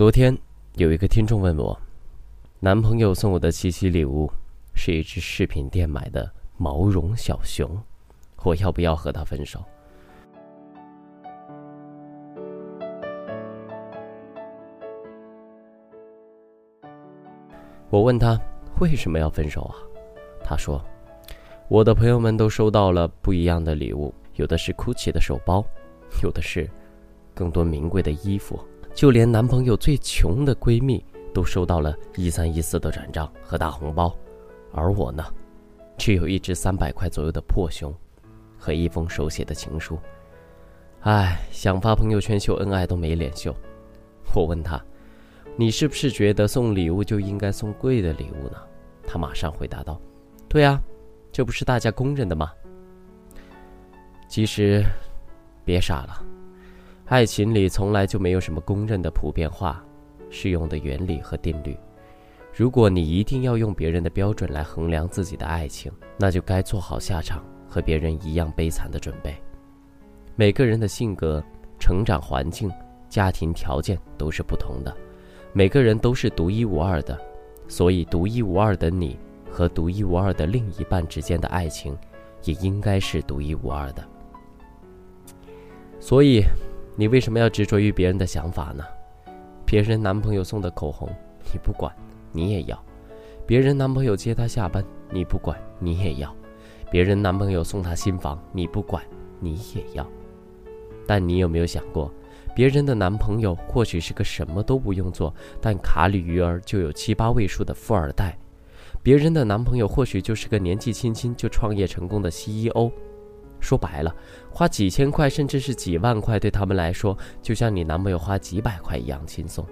昨天有一个听众问我，男朋友送我的七夕礼物是一只饰品店买的毛绒小熊，我要不要和他分手？我问他为什么要分手啊？他说，我的朋友们都收到了不一样的礼物，有的是 GUCCI 的手包，有的是更多名贵的衣服。就连男朋友最穷的闺蜜都收到了一三一四的转账和大红包，而我呢，却有一只三百块左右的破熊，和一封手写的情书。唉，想发朋友圈秀恩爱都没脸秀。我问他：“你是不是觉得送礼物就应该送贵的礼物呢？”他马上回答道：“对啊，这不是大家公认的吗？”其实，别傻了。爱情里从来就没有什么公认的普遍化、适用的原理和定律。如果你一定要用别人的标准来衡量自己的爱情，那就该做好下场和别人一样悲惨的准备。每个人的性格、成长环境、家庭条件都是不同的，每个人都是独一无二的，所以独一无二的你和独一无二的另一半之间的爱情，也应该是独一无二的。所以。你为什么要执着于别人的想法呢？别人男朋友送的口红，你不管，你也要；别人男朋友接她下班，你不管，你也要；别人男朋友送她新房，你不管，你也要。但你有没有想过，别人的男朋友或许是个什么都不用做，但卡里余额就有七八位数的富二代；别人的男朋友或许就是个年纪轻轻就创业成功的 CEO。说白了，花几千块甚至是几万块，对他们来说，就像你男朋友花几百块一样轻松。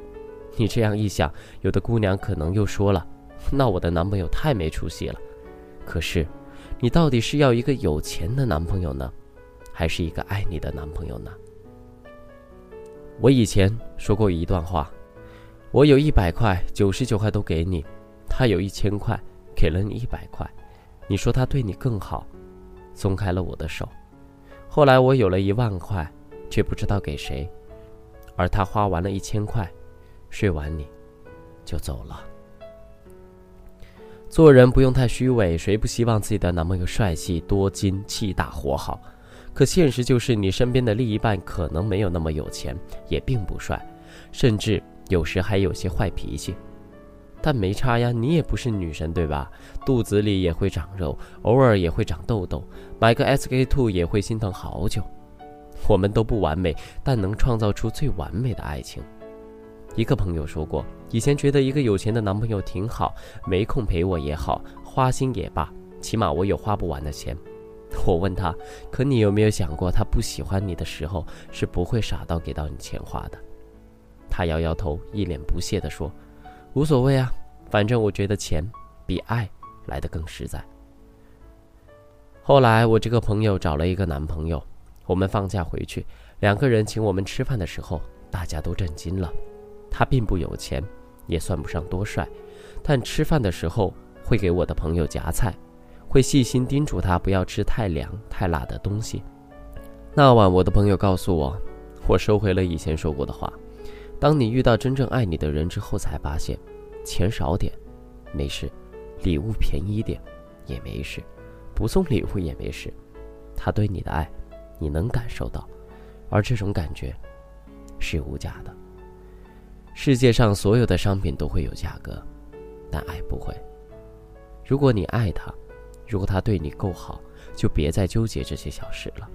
你这样一想，有的姑娘可能又说了：“那我的男朋友太没出息了。”可是，你到底是要一个有钱的男朋友呢，还是一个爱你的男朋友呢？我以前说过一段话：我有一百块，九十九块都给你；他有一千块，给了你一百块，你说他对你更好。松开了我的手，后来我有了一万块，却不知道给谁，而他花完了一千块，睡完你，就走了。做人不用太虚伪，谁不希望自己的男朋友帅气、多金、气大、活好？可现实就是，你身边的另一半可能没有那么有钱，也并不帅，甚至有时还有些坏脾气。但没差呀，你也不是女神，对吧？肚子里也会长肉，偶尔也会长痘痘，买个 SK two 也会心疼好久。我们都不完美，但能创造出最完美的爱情。一个朋友说过，以前觉得一个有钱的男朋友挺好，没空陪我也好，花心也罢，起码我有花不完的钱。我问他，可你有没有想过，他不喜欢你的时候，是不会傻到给到你钱花的？他摇摇头，一脸不屑地说。无所谓啊，反正我觉得钱比爱来的更实在。后来我这个朋友找了一个男朋友，我们放假回去，两个人请我们吃饭的时候，大家都震惊了。他并不有钱，也算不上多帅，但吃饭的时候会给我的朋友夹菜，会细心叮嘱他不要吃太凉太辣的东西。那晚我的朋友告诉我，我收回了以前说过的话。当你遇到真正爱你的人之后，才发现，钱少点，没事；礼物便宜点，也没事；不送礼物也没事。他对你的爱，你能感受到，而这种感觉，是无价的。世界上所有的商品都会有价格，但爱不会。如果你爱他，如果他对你够好，就别再纠结这些小事了。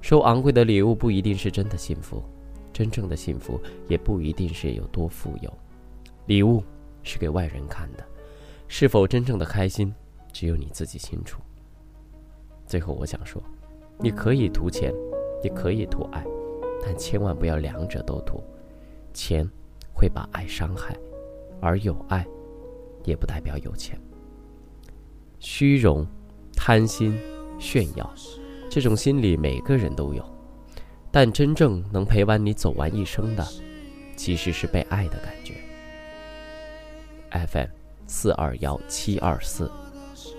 收昂贵的礼物不一定是真的幸福。真正的幸福也不一定是有多富有，礼物是给外人看的，是否真正的开心，只有你自己清楚。最后我想说，你可以图钱，也可以图爱，但千万不要两者都图。钱会把爱伤害，而有爱，也不代表有钱。虚荣、贪心、炫耀，这种心理每个人都有。但真正能陪伴你走完一生的，其实是被爱的感觉。FM 四二幺七二四，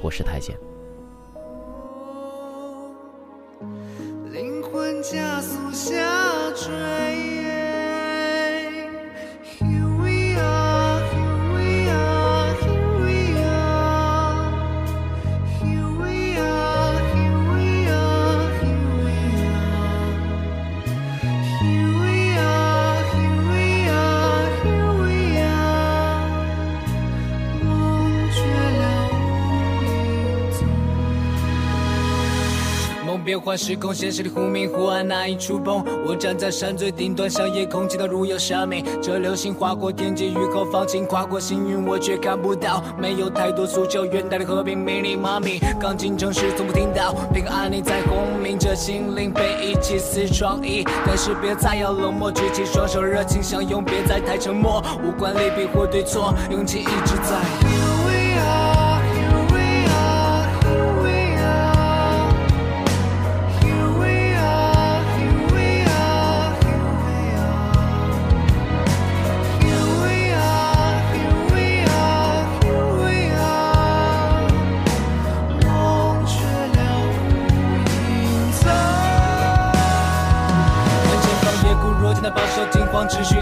我是太监。灵魂加速下坠。变换时空，现实里忽明忽暗，难以触碰。我站在山最顶端，向夜空祈祷，如有神明。这流星划过天际，雨后放晴，跨过星云，我却看不到。没有太多诉求，远大的和平，迷你妈咪。刚进城时从不听到，平安你在轰鸣着，心灵被遗弃似创意。但是别再要冷漠，举起双手，热情相拥，别再太沉默。无关利弊或对错，勇气一直在。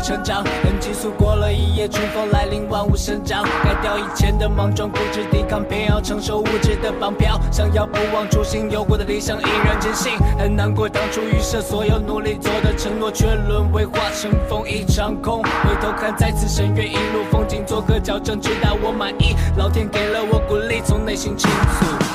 成长，很急速过了一夜，春风来临，万物生长。改掉以前的莽撞，固执抵抗，偏要承受物质的绑票。想要不忘初心，有过的理想依然坚信。很难过当初预设所有努力做的承诺，却沦为化成风一场空。回头看，再次深渊，一路风景做个矫正，直到我满意。老天给了我鼓励，从内心倾诉。